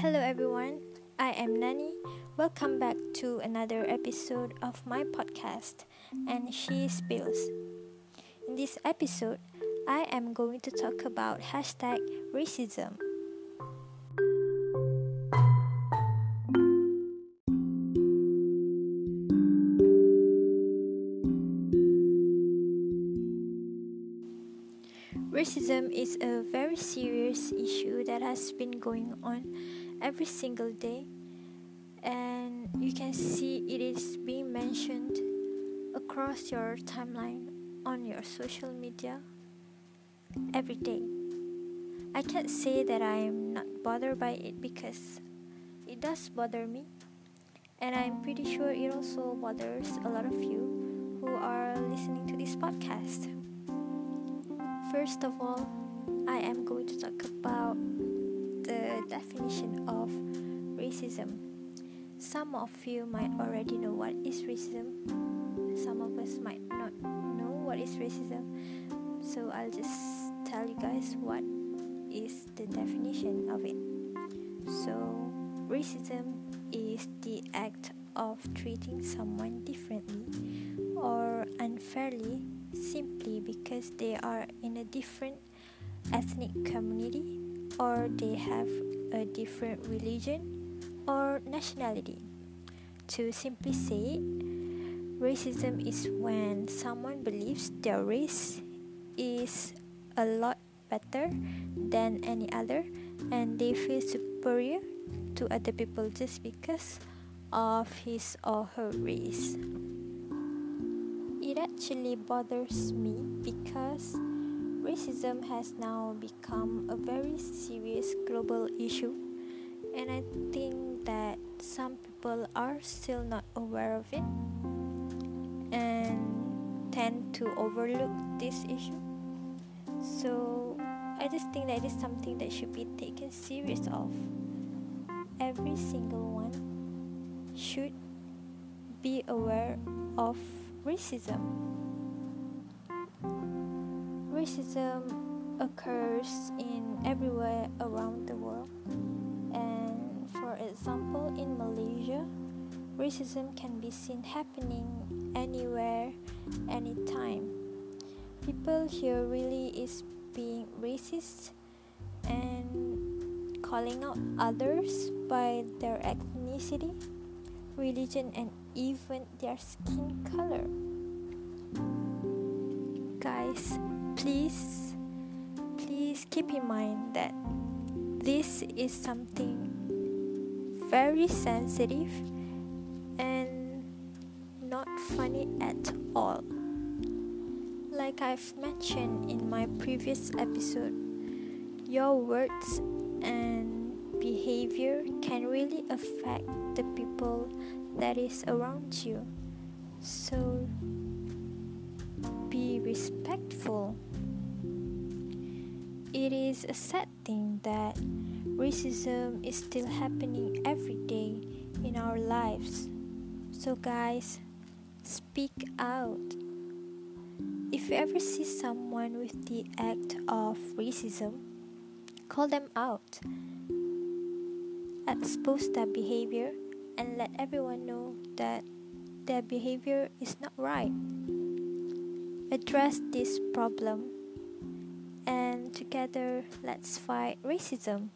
Hello everyone, I am Nani. Welcome back to another episode of my podcast, and She Spills. In this episode, I am going to talk about hashtag racism. Racism is a very serious issue that has been going on every single day, and you can see it is being mentioned across your timeline on your social media every day. I can't say that I am not bothered by it because it does bother me, and I'm pretty sure it also bothers a lot of you who are listening to this podcast. First of all, I am going to talk about the definition of racism. Some of you might already know what is racism, some of us might not know what is racism, so I'll just tell you guys what is the definition of it. So, racism is the act of treating someone differently or unfairly simply because they are in a different ethnic community or they have a different religion or nationality. To simply say racism is when someone believes their race is a lot better than any other and they feel superior to other people just because of his or her race it actually bothers me because racism has now become a very serious global issue, and I think that some people are still not aware of it and tend to overlook this issue. So, I just think that it is something that should be taken serious of. Every single one should be aware of racism. Racism occurs in everywhere around the world. And for example, in Malaysia, racism can be seen happening anywhere, anytime. People here really is being racist and calling out others by their ethnicity, religion, and even their skin color. Guys, please, please keep in mind that this is something very sensitive and not funny at all. Like I've mentioned in my previous episode, your words and behavior can really affect the people that is around you. So be respectful. It is a sad thing that racism is still happening every day in our lives. So, guys, speak out. If you ever see someone with the act of racism, call them out. Expose their behavior and let everyone know that their behavior is not right. Address this problem and together let's fight racism.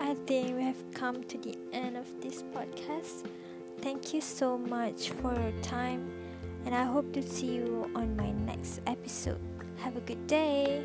I think we have come to the end of this podcast. Thank you so much for your time and I hope to see you on my next episode. Have a good day.